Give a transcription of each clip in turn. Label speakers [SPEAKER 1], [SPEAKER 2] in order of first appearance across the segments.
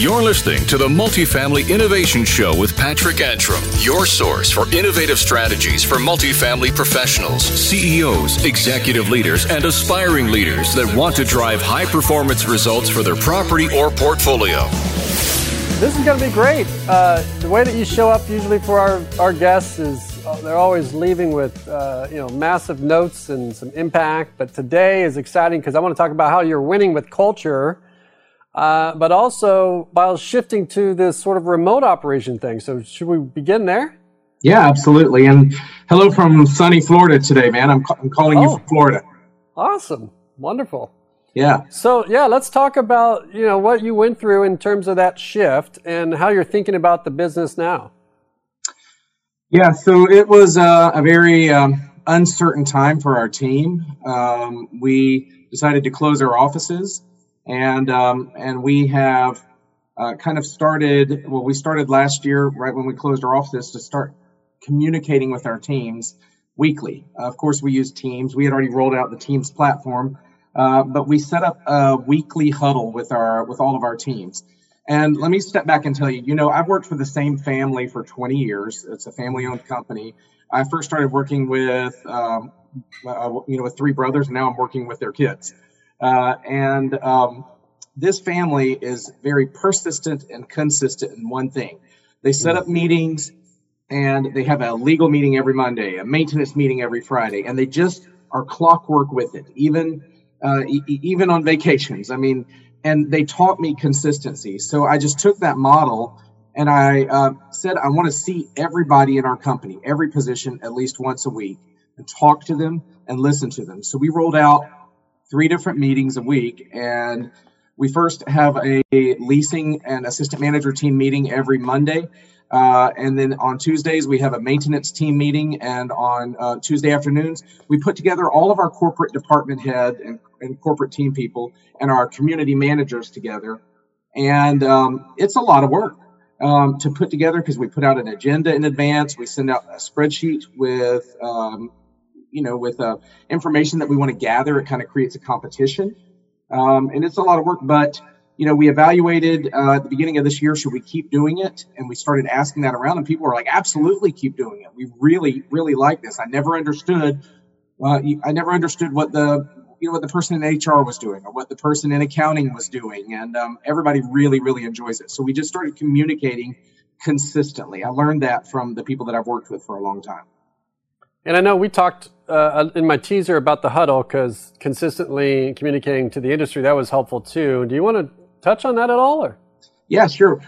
[SPEAKER 1] You're listening to the Multifamily Innovation Show with Patrick Antrim, your source for innovative strategies for multifamily professionals, CEOs, executive leaders, and aspiring leaders that want to drive high performance results for their property or portfolio.
[SPEAKER 2] This is going to be great. Uh, the way that you show up usually for our, our guests is uh, they're always leaving with uh, you know massive notes and some impact. But today is exciting because I want to talk about how you're winning with culture uh, but also while shifting to this sort of remote operation thing. So should we begin there?
[SPEAKER 3] Yeah, absolutely. And hello from sunny Florida today, man. I'm, I'm calling oh, you from Florida.
[SPEAKER 2] Awesome. Wonderful.
[SPEAKER 3] Yeah.
[SPEAKER 2] So yeah, let's talk about you know what you went through in terms of that shift and how you're thinking about the business now.
[SPEAKER 3] Yeah. So it was uh, a very um, uncertain time for our team. Um, we decided to close our offices and um, and we have uh, kind of started. Well, we started last year, right when we closed our offices, to start communicating with our teams weekly. Uh, of course, we use Teams. We had already rolled out the Teams platform, uh, but we set up a weekly huddle with our with all of our teams. And let me step back and tell you, you know, I've worked for the same family for 20 years. It's a family-owned company. I first started working with, um, uh, you know, with three brothers. And now I'm working with their kids. Uh, and um, this family is very persistent and consistent in one thing. They set up meetings and they have a legal meeting every Monday, a maintenance meeting every Friday, and they just are clockwork with it, even uh, e- even on vacations. I mean, and they taught me consistency. So I just took that model and I uh, said I want to see everybody in our company, every position, at least once a week, and talk to them and listen to them. So we rolled out three different meetings a week. And we first have a leasing and assistant manager team meeting every Monday. Uh, and then on Tuesdays, we have a maintenance team meeting. And on uh, Tuesday afternoons, we put together all of our corporate department head and, and corporate team people and our community managers together. And um, it's a lot of work um, to put together because we put out an agenda in advance. We send out a spreadsheet with um, you know, with uh, information that we want to gather, it kind of creates a competition. Um, and it's a lot of work, but you know, we evaluated uh, at the beginning of this year, should we keep doing it? And we started asking that around, and people were like, absolutely keep doing it. We really, really like this. I never understood, uh, I never understood what the, you know, what the person in HR was doing or what the person in accounting was doing. And um, everybody really, really enjoys it. So we just started communicating consistently. I learned that from the people that I've worked with for a long time.
[SPEAKER 2] And I know we talked uh, in my teaser about the huddle because consistently communicating to the industry that was helpful too. Do you want to touch on that at all? Or
[SPEAKER 3] yeah, sure.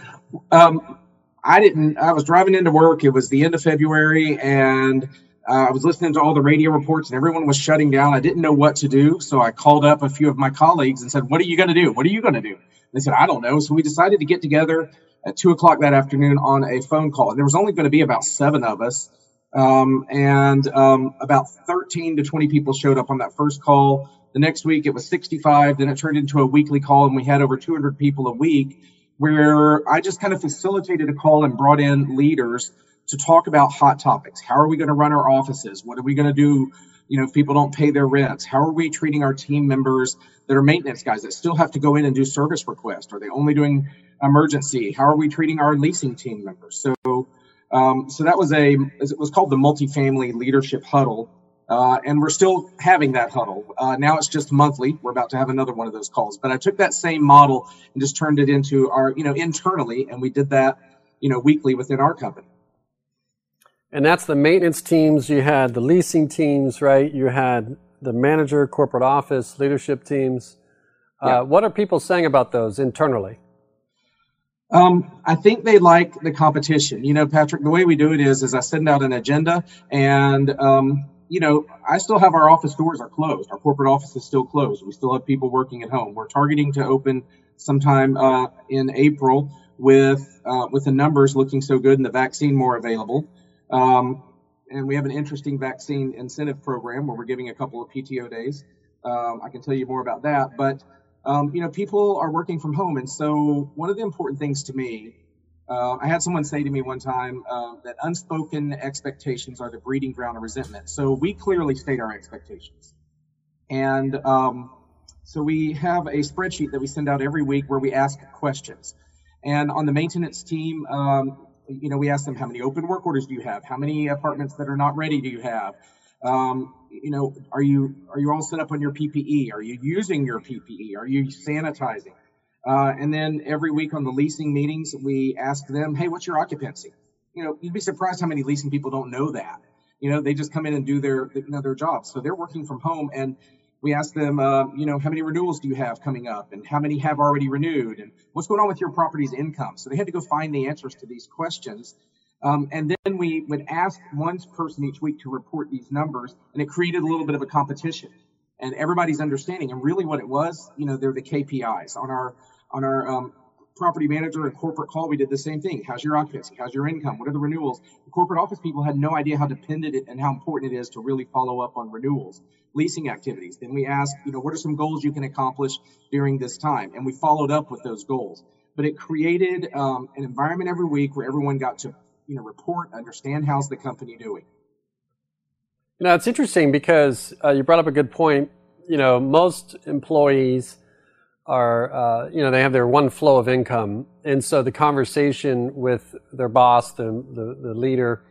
[SPEAKER 3] Um, I didn't. I was driving into work. It was the end of February, and uh, I was listening to all the radio reports, and everyone was shutting down. I didn't know what to do, so I called up a few of my colleagues and said, "What are you going to do? What are you going to do?" They said, "I don't know." So we decided to get together at two o'clock that afternoon on a phone call. And there was only going to be about seven of us um, and um, about 13 to 20 people showed up on that first call. The next week it was 65. Then it turned into a weekly call, and we had over 200 people a week where I just kind of facilitated a call and brought in leaders to talk about hot topics. How are we going to run our offices? What are we going to do? You know, if people don't pay their rents, how are we treating our team members that are maintenance guys that still have to go in and do service requests? Are they only doing emergency? How are we treating our leasing team members? So um, so that was a, it was called the multifamily leadership huddle. Uh, and we're still having that huddle. Uh, now it's just monthly. We're about to have another one of those calls. But I took that same model and just turned it into our, you know, internally, and we did that, you know, weekly within our company.
[SPEAKER 2] And that's the maintenance teams. You had the leasing teams, right? You had the manager, corporate office, leadership teams. Uh, yeah. What are people saying about those internally?
[SPEAKER 3] Um, I think they like the competition. You know, Patrick, the way we do it is, is I send out an agenda and, um, you know, I still have our office doors are closed. Our corporate office is still closed. We still have people working at home. We're targeting to open sometime uh, in April with uh, with the numbers looking so good and the vaccine more available. Um, and we have an interesting vaccine incentive program where we're giving a couple of PTO days. Um, I can tell you more about that, but um, you know, people are working from home. And so, one of the important things to me, uh, I had someone say to me one time uh, that unspoken expectations are the breeding ground of resentment. So, we clearly state our expectations. And um, so, we have a spreadsheet that we send out every week where we ask questions. And on the maintenance team, um, you know, we ask them how many open work orders do you have? How many apartments that are not ready do you have? Um, you know, are you are you all set up on your PPE? Are you using your PPE? Are you sanitizing? Uh, and then every week on the leasing meetings, we ask them, hey, what's your occupancy? You know, you'd be surprised how many leasing people don't know that. You know, they just come in and do their you know their jobs. So they're working from home, and we ask them, uh, you know, how many renewals do you have coming up, and how many have already renewed, and what's going on with your property's income. So they had to go find the answers to these questions. Um, and then we would ask one person each week to report these numbers, and it created a little bit of a competition. And everybody's understanding, and really what it was, you know, they're the KPIs on our on our um, property manager and corporate call, we did the same thing. How's your occupancy? How's your income? What are the renewals? The corporate office people had no idea how dependent it and how important it is to really follow up on renewals, leasing activities. Then we asked, you know, what are some goals you can accomplish during this time? And we followed up with those goals. But it created um, an environment every week where everyone got to, you know, report, understand how's the company doing.
[SPEAKER 2] You know, it's interesting because uh, you brought up a good point. You know, most employees are, uh, you know, they have their one flow of income. And so the conversation with their boss, the, the, the leader,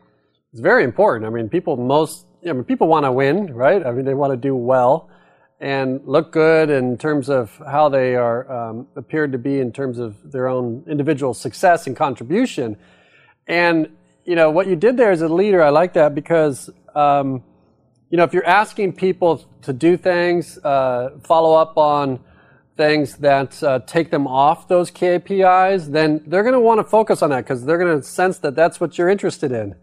[SPEAKER 2] is very important. I mean, people most, I mean, people want to win, right? I mean, they want to do well and look good in terms of how they are um, appeared to be in terms of their own individual success and contribution. And, you know, what you did there as a leader, I like that because, um, you know, if you're asking people to do things, uh, follow up on, things that uh, take them off those KPIs, then they're going to want to focus on that because they're going to sense that that's what you're interested in.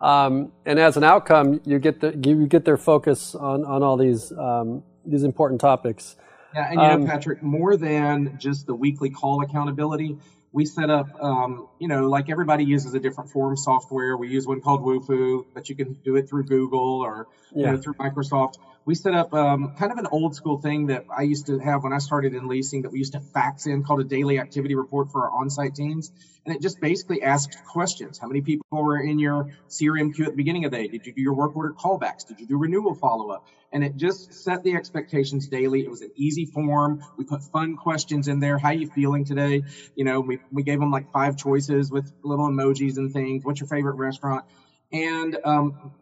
[SPEAKER 2] Um, and as an outcome, you get the, you get their focus on, on all these um, these important topics.
[SPEAKER 3] Yeah, and you um, know, Patrick, more than just the weekly call accountability, we set up, um, you know, like everybody uses a different form software. We use one called Wufoo, but you can do it through Google or yeah. you know, through Microsoft we set up um, kind of an old school thing that I used to have when I started in leasing that we used to fax in called a daily activity report for our on-site teams. And it just basically asked questions. How many people were in your CRM queue at the beginning of the day? Did you do your work order callbacks? Did you do renewal follow-up? And it just set the expectations daily. It was an easy form. We put fun questions in there. How are you feeling today? You know, we, we gave them like five choices with little emojis and things. What's your favorite restaurant? And um,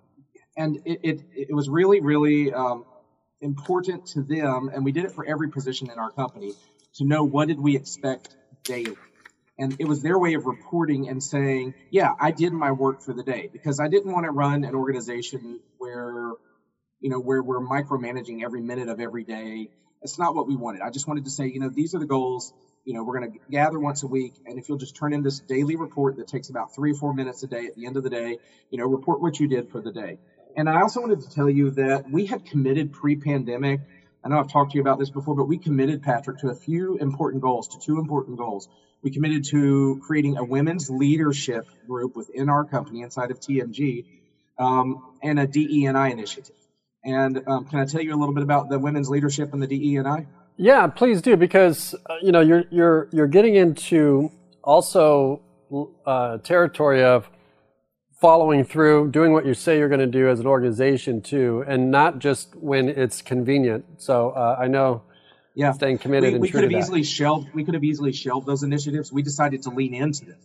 [SPEAKER 3] and it, it, it was really, really um, important to them, and we did it for every position in our company, to know what did we expect daily. And it was their way of reporting and saying, yeah, I did my work for the day because I didn't want to run an organization where, you know, where we're micromanaging every minute of every day. It's not what we wanted. I just wanted to say, you know, these are the goals. You know, we're going to gather once a week. And if you'll just turn in this daily report that takes about three or four minutes a day at the end of the day, you know, report what you did for the day. And I also wanted to tell you that we had committed pre-pandemic. I know I've talked to you about this before, but we committed, Patrick, to a few important goals, to two important goals. We committed to creating a women's leadership group within our company inside of TMG um, and a DE&I initiative. And um, can I tell you a little bit about the women's leadership and the DE&I?
[SPEAKER 2] Yeah, please do, because uh, you know you're you're you're getting into also uh, territory of following through, doing what you say you're going to do as an organization too, and not just when it's convenient. So uh, I know yeah. staying committed.
[SPEAKER 3] We,
[SPEAKER 2] we
[SPEAKER 3] could have
[SPEAKER 2] that.
[SPEAKER 3] easily shelved. We could have easily shelved those initiatives. We decided to lean into them.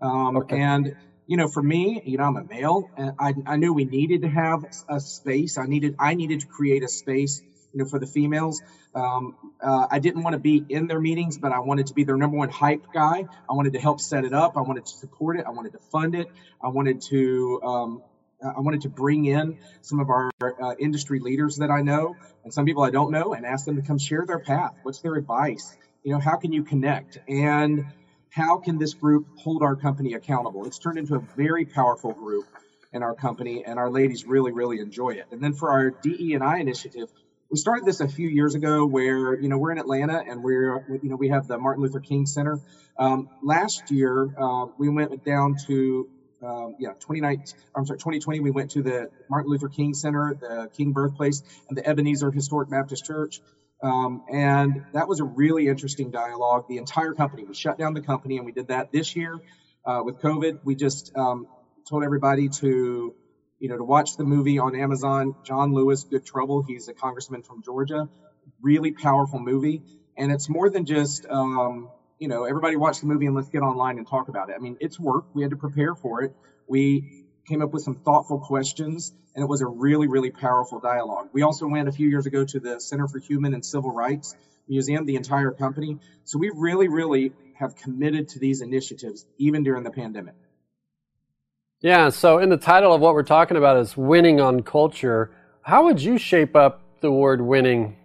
[SPEAKER 3] Um, okay. And you know, for me, you know, I'm a male, and I, I knew we needed to have a space. I needed I needed to create a space you know, for the females. Um, uh, I didn't want to be in their meetings, but I wanted to be their number one hype guy. I wanted to help set it up. I wanted to support it. I wanted to fund it. I wanted to um, I wanted to bring in some of our uh, industry leaders that I know and some people I don't know and ask them to come share their path. What's their advice? You know, how can you connect? And how can this group hold our company accountable? It's turned into a very powerful group in our company, and our ladies really, really enjoy it. And then for our DE and I initiative, we started this a few years ago where you know we're in atlanta and we're you know we have the martin luther king center um, last year uh, we went down to um, yeah 2019 i'm sorry 2020 we went to the martin luther king center the king birthplace and the ebenezer historic baptist church um, and that was a really interesting dialogue the entire company we shut down the company and we did that this year uh, with covid we just um, told everybody to you know, to watch the movie on Amazon, John Lewis, Good Trouble. He's a congressman from Georgia. Really powerful movie. And it's more than just, um, you know, everybody watch the movie and let's get online and talk about it. I mean, it's work. We had to prepare for it. We came up with some thoughtful questions, and it was a really, really powerful dialogue. We also went a few years ago to the Center for Human and Civil Rights Museum, the entire company. So we really, really have committed to these initiatives, even during the pandemic.
[SPEAKER 2] Yeah, so in the title of what we're talking about is winning on culture. How would you shape up the word winning?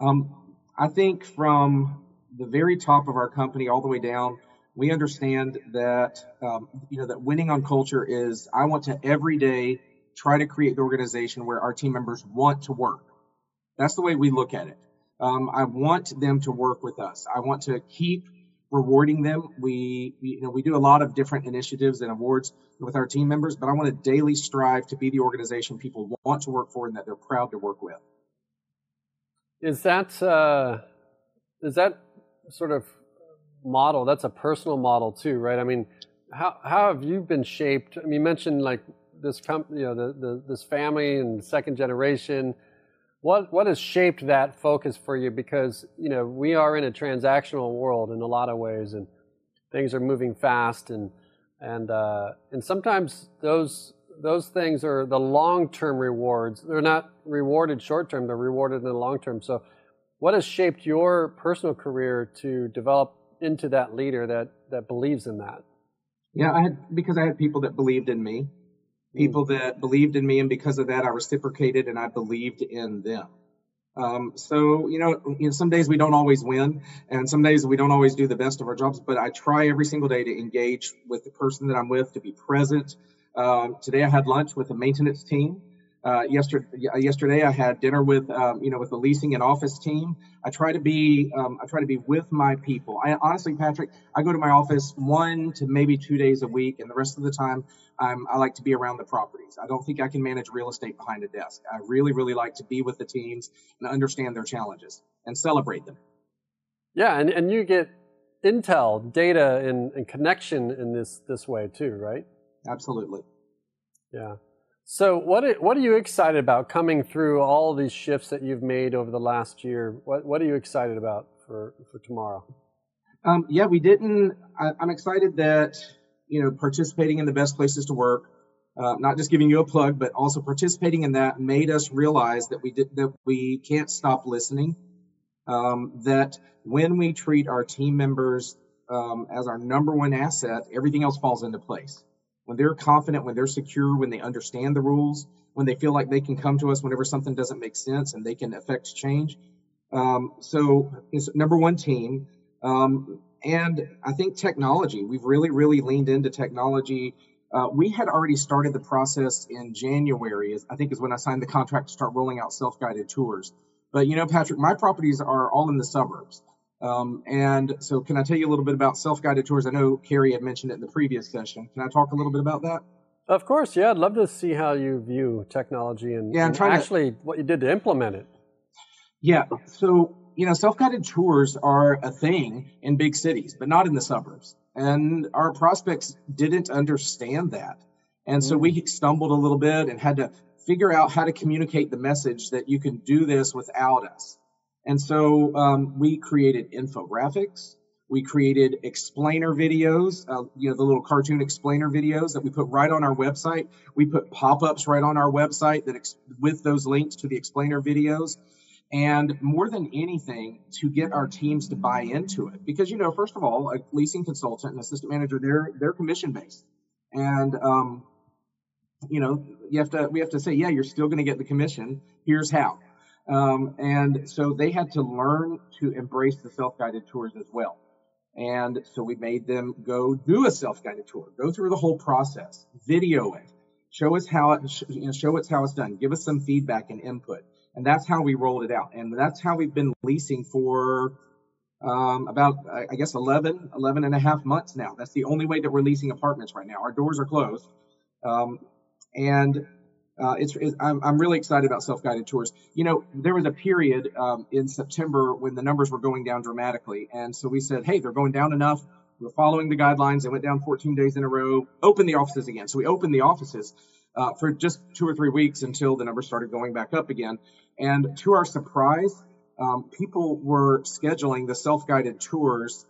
[SPEAKER 3] Um, I think from the very top of our company all the way down, we understand that um, you know that winning on culture is I want to every day try to create the organization where our team members want to work. That's the way we look at it. Um, I want them to work with us. I want to keep rewarding them. We, you know, we do a lot of different initiatives and awards with our team members, but I want to daily strive to be the organization people want to work for and that they're proud to work with.
[SPEAKER 2] Is that uh, is that sort of model? That's a personal model too, right? I mean, how how have you been shaped? I mean, you mentioned like this company, you know, the, the this family and second generation what what has shaped that focus for you? Because you know we are in a transactional world in a lot of ways, and things are moving fast, and and uh, and sometimes those those things are the long term rewards. They're not rewarded short term; they're rewarded in the long term. So, what has shaped your personal career to develop into that leader that that believes in that?
[SPEAKER 3] Yeah, I had because I had people that believed in me people that believed in me, and because of that, I reciprocated and I believed in them. Um, so you know, you know, some days we don't always win, and some days we don't always do the best of our jobs. But I try every single day to engage with the person that I'm with, to be present. Um, today I had lunch with the maintenance team. Uh, yesterday, yesterday I had dinner with um, you know with the leasing and office team. I try to be um, I try to be with my people. I honestly, Patrick, I go to my office one to maybe two days a week, and the rest of the time I'm, I like to be around the properties. I don't think I can manage real estate behind a desk. I really, really like to be with the teams and understand their challenges and celebrate them.
[SPEAKER 2] Yeah, and, and you get intel, data, and, and connection in this this way too, right?
[SPEAKER 3] Absolutely.
[SPEAKER 2] Yeah. So, what are, what are you excited about coming through all these shifts that you've made over the last year? What what are you excited about for for tomorrow?
[SPEAKER 3] Um, yeah, we didn't. I, I'm excited that you know participating in the best places to work, uh, not just giving you a plug, but also participating in that made us realize that we did that we can't stop listening. Um, that when we treat our team members um, as our number one asset, everything else falls into place when they're confident, when they're secure, when they understand the rules, when they feel like they can come to us whenever something doesn't make sense and they can affect change. Um, so it's number one team. Um, and I think technology, we've really, really leaned into technology. Uh, we had already started the process in January, I think is when I signed the contract to start rolling out self guided tours. But you know, Patrick, my properties are all in the suburbs. Um, and so, can I tell you a little bit about self guided tours? I know Carrie had mentioned it in the previous session. Can I talk a little bit about that?
[SPEAKER 2] Of course, yeah. I'd love to see how you view technology and, yeah, and actually to, what you did to implement it.
[SPEAKER 3] Yeah. So, you know, self guided tours are a thing in big cities, but not in the suburbs. And our prospects didn't understand that. And so mm. we stumbled a little bit and had to figure out how to communicate the message that you can do this without us. And so um, we created infographics. We created explainer videos, uh, you know, the little cartoon explainer videos that we put right on our website. We put pop-ups right on our website that ex- with those links to the explainer videos. And more than anything, to get our teams to buy into it, because you know, first of all, a leasing consultant and assistant manager, they're they're commission based, and um, you know, you have to we have to say, yeah, you're still going to get the commission. Here's how um, and so they had to learn to embrace the self-guided tours as well. And so we made them go do a self-guided tour, go through the whole process, video it, show us how it, you know, show us how it's done, give us some feedback and input. And that's how we rolled it out. And that's how we've been leasing for um, about, I guess, 11, 11 and a half months now. That's the only way that we're leasing apartments right now. Our doors are closed. Um, and uh, it's, I'm, I'm, really excited about self-guided tours. You know, there was a period um, in September when the numbers were going down dramatically, and so we said, hey, they're going down enough. We're following the guidelines. They went down 14 days in a row. Open the offices again. So we opened the offices uh, for just two or three weeks until the numbers started going back up again. And to our surprise, um, people were scheduling the self-guided tours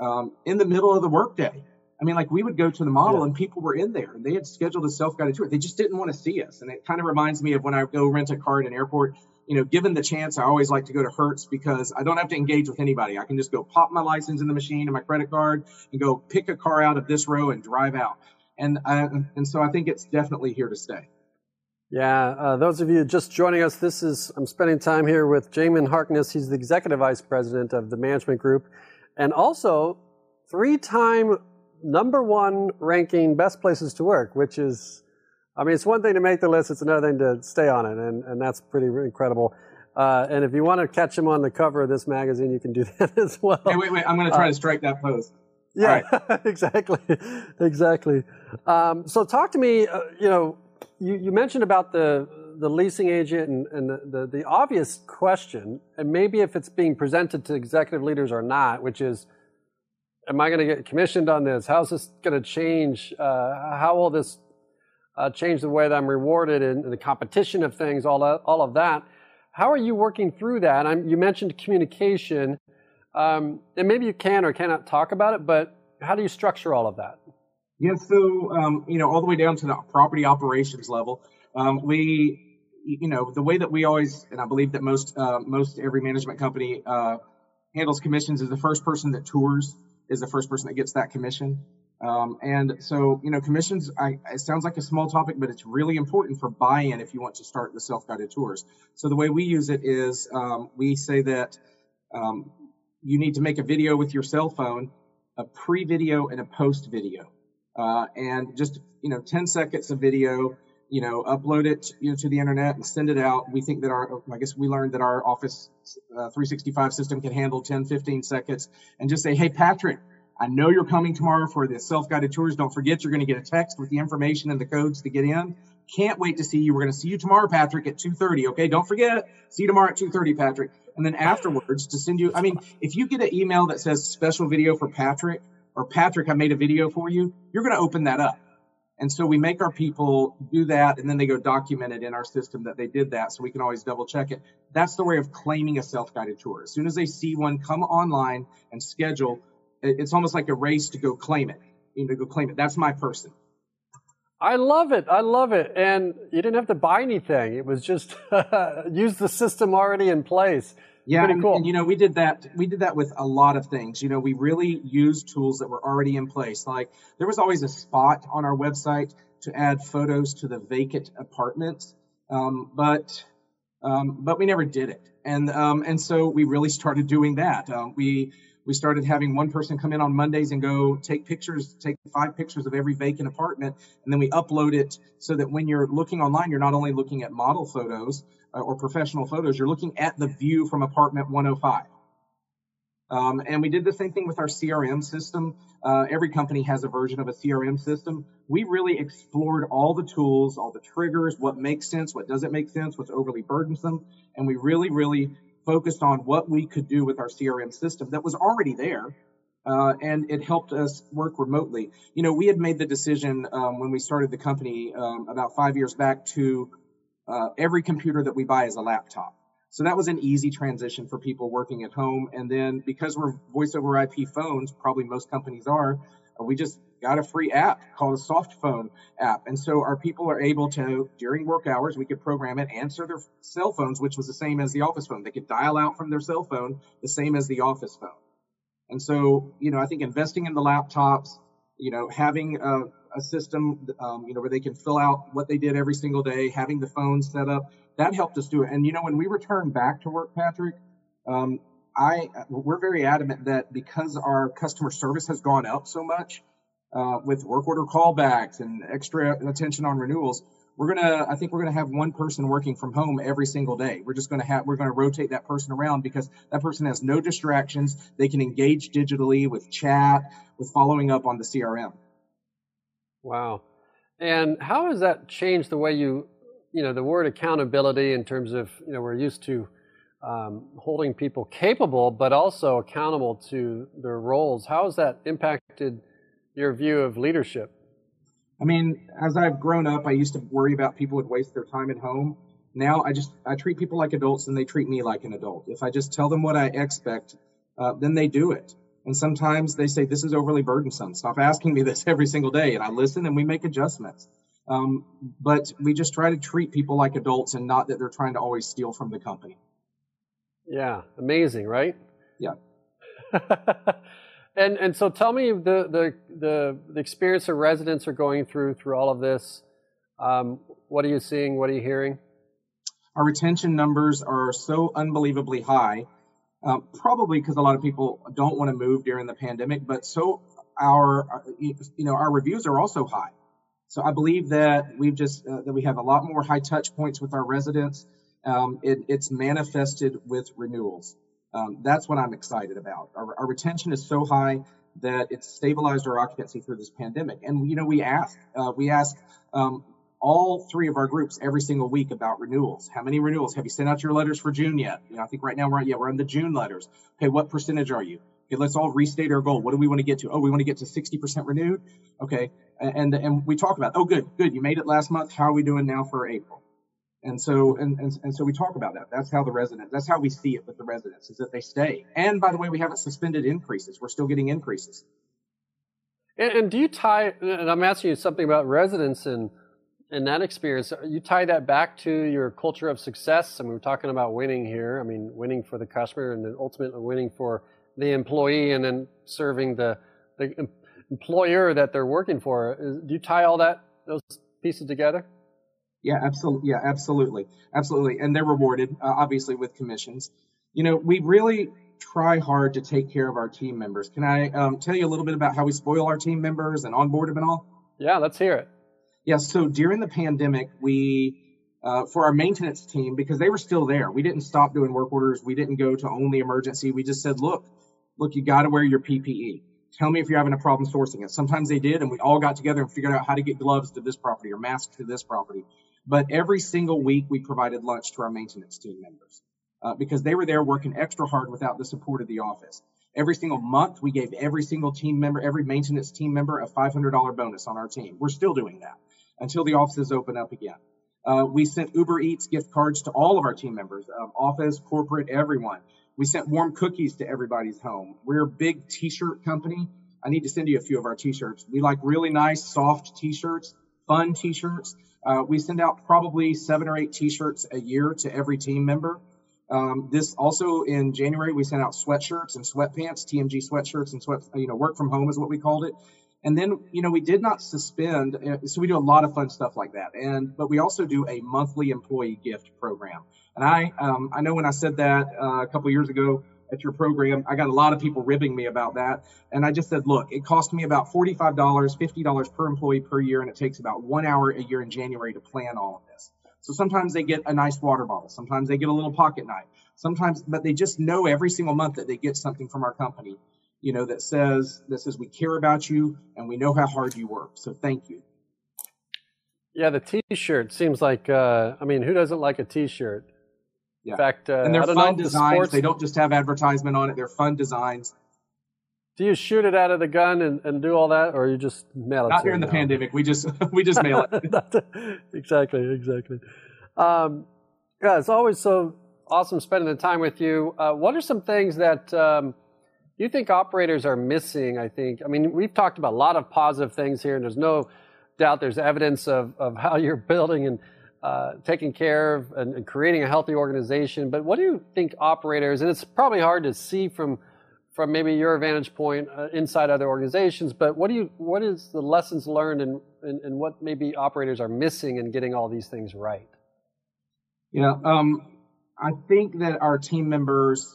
[SPEAKER 3] um, in the middle of the workday. I mean, like we would go to the model yeah. and people were in there and they had scheduled a self-guided tour. They just didn't want to see us. And it kind of reminds me of when I go rent a car at an airport. You know, given the chance, I always like to go to Hertz because I don't have to engage with anybody. I can just go pop my license in the machine and my credit card and go pick a car out of this row and drive out. And uh, and so I think it's definitely here to stay.
[SPEAKER 2] Yeah, uh, those of you just joining us, this is I'm spending time here with Jamin Harkness. He's the executive vice president of the management group, and also three-time number one ranking best places to work, which is, I mean, it's one thing to make the list; it's another thing to stay on it, and and that's pretty incredible. Uh, and if you want to catch him on the cover of this magazine, you can do that as well.
[SPEAKER 3] Hey, wait, wait! I'm going to try uh, to strike that pose.
[SPEAKER 2] Yeah, right. exactly, exactly. Um, so, talk to me. Uh, you know you, you mentioned about the the leasing agent and, and the, the, the, obvious question, and maybe if it's being presented to executive leaders or not, which is, am I going to get commissioned on this? How's this going to change? Uh, how will this uh, change the way that I'm rewarded in, in, the competition of things, all, that, all of that? How are you working through that? I'm, you mentioned communication, um, and maybe you can or cannot talk about it, but how do you structure all of that?
[SPEAKER 3] Yeah, so um, you know, all the way down to the property operations level, um, we, you know, the way that we always, and I believe that most uh, most every management company uh, handles commissions is the first person that tours is the first person that gets that commission. Um, and so, you know, commissions, I, it sounds like a small topic, but it's really important for buy-in if you want to start the self-guided tours. So the way we use it is um, we say that um, you need to make a video with your cell phone, a pre-video and a post-video uh, and just you know 10 seconds of video you know upload it you know to the internet and send it out. We think that our i guess we learned that our office uh, 365 system can handle 10 15 seconds and just say hey patrick i know you're coming tomorrow for the self-guided tours. Don't forget you're going to get a text with the information and the codes to get in. Can't wait to see you. We're going to see you tomorrow patrick at 2.30 okay? Don't forget. See you tomorrow at 2.30 patrick. And then afterwards to send you i mean if you get an email that says special video for patrick or Patrick, I made a video for you, you're going to open that up. And so we make our people do that and then they go document it in our system that they did that so we can always double check it. That's the way of claiming a self guided tour. As soon as they see one come online and schedule, it's almost like a race to go claim it. You know, go claim it. That's my person.
[SPEAKER 2] I love it. I love it. And you didn't have to buy anything. It was just use the system already in place.
[SPEAKER 3] Yeah, and, cool. and, you know, we did that. We did that with a lot of things. You know, we really used tools that were already in place. Like there was always a spot on our website to add photos to the vacant apartments, um, but um, but we never did it. And um, and so we really started doing that. Um, we we started having one person come in on Mondays and go take pictures, take five pictures of every vacant apartment, and then we upload it so that when you're looking online, you're not only looking at model photos, uh, or professional photos, you're looking at the view from apartment 105. Um, and we did the same thing with our CRM system. Uh, every company has a version of a CRM system. We really explored all the tools, all the triggers, what makes sense, what doesn't make sense, what's overly burdensome. And we really, really focused on what we could do with our CRM system that was already there. Uh, and it helped us work remotely. You know, we had made the decision um, when we started the company um, about five years back to uh, every computer that we buy is a laptop. So that was an easy transition for people working at home. And then because we're voice over IP phones, probably most companies are, we just got a free app called a soft phone app. And so our people are able to, during work hours, we could program it, answer their cell phones, which was the same as the office phone. They could dial out from their cell phone the same as the office phone. And so, you know, I think investing in the laptops, you know, having a, a system, um, you know, where they can fill out what they did every single day, having the phone set up, that helped us do it. And you know, when we return back to work, Patrick, um, I we're very adamant that because our customer service has gone up so much uh, with work order callbacks and extra attention on renewals, we're gonna I think we're gonna have one person working from home every single day. We're just gonna have we're gonna rotate that person around because that person has no distractions. They can engage digitally with chat, with following up on the CRM.
[SPEAKER 2] Wow. And how has that changed the way you, you know, the word accountability in terms of, you know, we're used to um, holding people capable, but also accountable to their roles. How has that impacted your view of leadership?
[SPEAKER 3] I mean, as I've grown up, I used to worry about people would waste their time at home. Now I just I treat people like adults and they treat me like an adult. If I just tell them what I expect, uh, then they do it. And sometimes they say this is overly burdensome. Stop asking me this every single day, and I listen and we make adjustments. Um, but we just try to treat people like adults and not that they're trying to always steal from the company.
[SPEAKER 2] Yeah, amazing, right?
[SPEAKER 3] Yeah.
[SPEAKER 2] and and so tell me the, the the experience the residents are going through through all of this. Um, what are you seeing? What are you hearing?
[SPEAKER 3] Our retention numbers are so unbelievably high, uh, probably because a lot of people don't want to move during the pandemic, but so our you know our reviews are also high. So I believe that we've just uh, that we have a lot more high touch points with our residents. Um, it, it's manifested with renewals. Um, that's what I'm excited about. Our, our, retention is so high that it's stabilized our occupancy through this pandemic. And you know, we ask uh, we ask um, all three of our groups every single week about renewals. How many renewals have you sent out your letters for June yet? You know, I think right now we're yeah we're on the June letters. Okay, what percentage are you? Okay, let's all restate our goal. What do we want to get to? Oh, we want to get to 60% renewed. Okay, and and we talk about oh good good you made it last month. How are we doing now for April? And so and, and, and so we talk about that. That's how the resident that's how we see it with the residents is that they stay. And by the way, we haven't suspended increases. We're still getting increases.
[SPEAKER 2] And, and do you tie? And I'm asking you something about residents and and that experience. You tie that back to your culture of success. I mean, we're talking about winning here. I mean, winning for the customer and then ultimately winning for the employee, and then serving the the employer that they're working for. Do you tie all that those pieces together?
[SPEAKER 3] Yeah, absolutely. Yeah, absolutely, absolutely. And they're rewarded, uh, obviously, with commissions. You know, we really try hard to take care of our team members. Can I um, tell you a little bit about how we spoil our team members and onboard them and all?
[SPEAKER 2] Yeah, let's hear it.
[SPEAKER 3] Yeah, so during the pandemic, we uh, for our maintenance team because they were still there. We didn't stop doing work orders. We didn't go to only emergency. We just said, look, look, you got to wear your PPE. Tell me if you're having a problem sourcing it. Sometimes they did, and we all got together and figured out how to get gloves to this property or masks to this property. But every single week, we provided lunch to our maintenance team members uh, because they were there working extra hard without the support of the office. Every single month, we gave every single team member, every maintenance team member, a $500 bonus on our team. We're still doing that until the offices open up again. Uh, we sent Uber Eats gift cards to all of our team members, um, office, corporate, everyone. We sent warm cookies to everybody's home. We're a big t-shirt company. I need to send you a few of our t-shirts. We like really nice, soft t-shirts, fun t-shirts. Uh, we send out probably seven or eight T-shirts a year to every team member. Um, this also in January we sent out sweatshirts and sweatpants, TMG sweatshirts and sweat, you know, work from home is what we called it. And then you know we did not suspend, uh, so we do a lot of fun stuff like that. And but we also do a monthly employee gift program. And I um, I know when I said that uh, a couple years ago, at your program. I got a lot of people ribbing me about that. And I just said, look, it cost me about $45, $50 per employee per year, and it takes about one hour a year in January to plan all of this. So sometimes they get a nice water bottle. Sometimes they get a little pocket knife. Sometimes, but they just know every single month that they get something from our company, you know, that says, that says we care about you and we know how hard you work. So thank you.
[SPEAKER 2] Yeah, the T-shirt seems like. Uh, I mean, who doesn't like a T-shirt?
[SPEAKER 3] Yeah. In fact, uh, and they're fun designs. sports... They don't just have advertisement on it. They're fun designs.
[SPEAKER 2] Do you shoot it out of the gun and, and do all that, or you just mail it?
[SPEAKER 3] Not during the pandemic. We just we just mail it.
[SPEAKER 2] exactly, exactly. Um, yeah, it's always so awesome spending the time with you. Uh, what are some things that um, you think operators are missing? I think. I mean, we've talked about a lot of positive things here, and there's no doubt there's evidence of of how you're building and uh, taking care of and, and, creating a healthy organization. But what do you think operators, and it's probably hard to see from from maybe your vantage point uh, inside other organizations, but what do you what is the lessons learned and, and, and what maybe operators are missing in getting all these things right?
[SPEAKER 3] Yeah, um, I think that our team members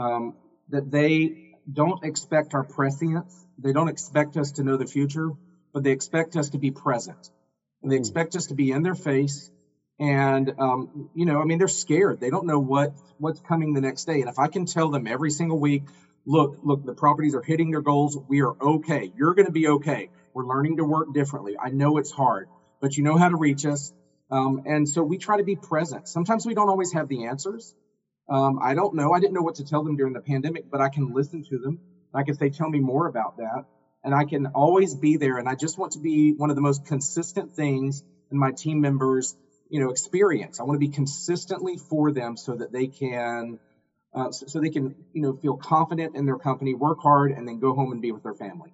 [SPEAKER 3] um, that they don't expect our prescience. They don't expect us to know the future, but they expect us to be present. And they hmm. expect us to be in their face and um, you know i mean they're scared. They don't know what what's coming the next day. And if i can tell them every single week look look the properties are hitting their goals. We are okay. You're going to be okay. We're learning to work differently. I know it's hard but you know how to reach us. Um, and so we try to be present. Sometimes we don't always have the answers. Um, i don't know. I didn't know what to tell them during the pandemic but i can listen to them. I can say tell me more about that. And i can always be there. And i just want to be one of the most consistent things in my team members you know experience. I want to be consistently for them so that they can uh, so, so, they can you know feel confident in their company, work hard, and then go home and be with their family.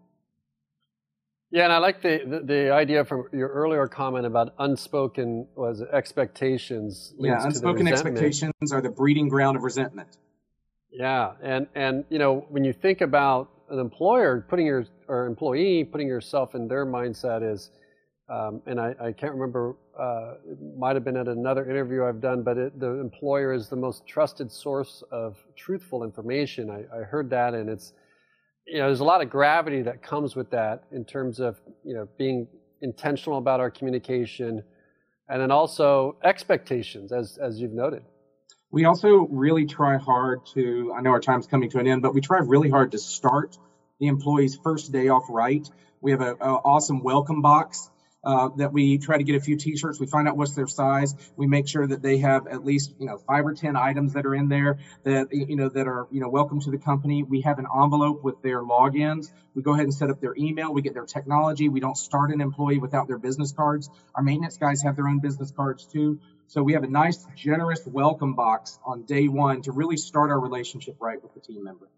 [SPEAKER 2] Yeah, and I like the, the, the idea from your earlier comment about unspoken was expectations.
[SPEAKER 3] Yeah, unspoken expectations are the breeding ground of resentment.
[SPEAKER 2] Yeah, and and you know when you think about an employer putting your or employee putting yourself in their mindset is, um, and I, I, can't remember, uh, it might have been at another interview I've done, but it, the employer is the most trusted source of truthful information. I, I heard that, and it's you know there's a lot of gravity that comes with that in terms of you know being intentional about our communication, and then also expectations, as as you've noted.
[SPEAKER 3] We also really try hard to, I know our time's coming to an end, but we try really hard to start the employee's first day off right. We have an awesome welcome box uh, that we try to get a few t-shirts. We find out what's their size. We make sure that they have at least you know five or ten items that are in there that you know that are you know welcome to the company. We have an envelope with their logins. We go ahead and set up their email. We get their technology. We don't start an employee without their business cards. Our maintenance guys have their own business cards too. So we have a nice generous welcome box on day one to really start our relationship right with the team member.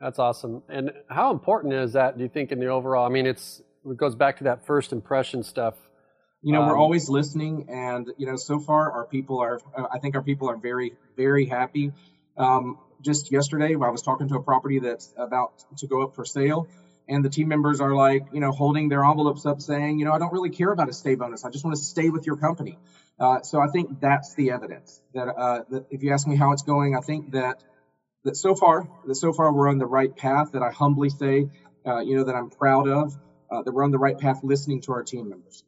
[SPEAKER 2] That's awesome. And how important is that, do you think, in the overall? I mean, it's it goes back to that first impression stuff.
[SPEAKER 3] You know, um, we're always listening, and you know, so far our people are. Uh, I think our people are very, very happy. Um, just yesterday, I was talking to a property that's about to go up for sale, and the team members are like, you know, holding their envelopes up, saying, you know, I don't really care about a stay bonus. I just want to stay with your company. Uh, so I think that's the evidence that, uh, that if you ask me how it's going, I think that that so far that so far we're on the right path. That I humbly say, uh, you know, that I'm proud of uh, that we're on the right path listening to our team members.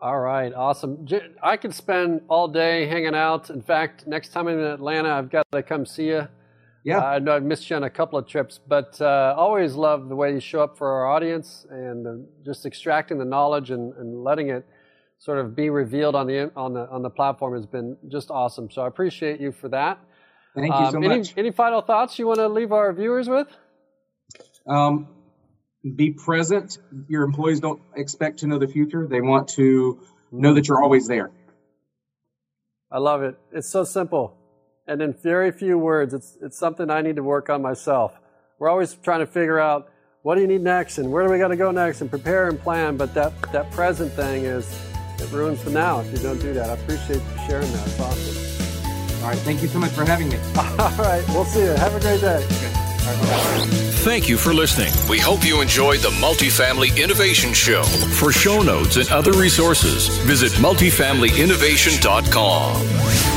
[SPEAKER 2] All right, awesome. I could spend all day hanging out. In fact, next time I'm in Atlanta, I've got to come see you.
[SPEAKER 3] Yeah. Uh,
[SPEAKER 2] I know I've missed you on a couple of trips, but uh, always love the way you show up for our audience and uh, just extracting the knowledge and, and letting it sort of be revealed on the on the on the platform has been just awesome. So I appreciate you for that.
[SPEAKER 3] Thank you um, so
[SPEAKER 2] any,
[SPEAKER 3] much.
[SPEAKER 2] Any final thoughts you want to leave our viewers with?
[SPEAKER 3] Um, be present. Your employees don't expect to know the future. They want to know that you're always there.
[SPEAKER 2] I love it. It's so simple. And in very few words, it's, it's something I need to work on myself. We're always trying to figure out what do you need next and where do we got to go next and prepare and plan. But that, that present thing is, it ruins the now if you don't do that. I appreciate you sharing that. It's awesome.
[SPEAKER 3] All right. Thank you so much for having me.
[SPEAKER 2] All right. We'll see you. Have a great day. Okay.
[SPEAKER 1] Thank you for listening. We hope you enjoyed the Multifamily Innovation Show. For show notes and other resources, visit multifamilyinnovation.com.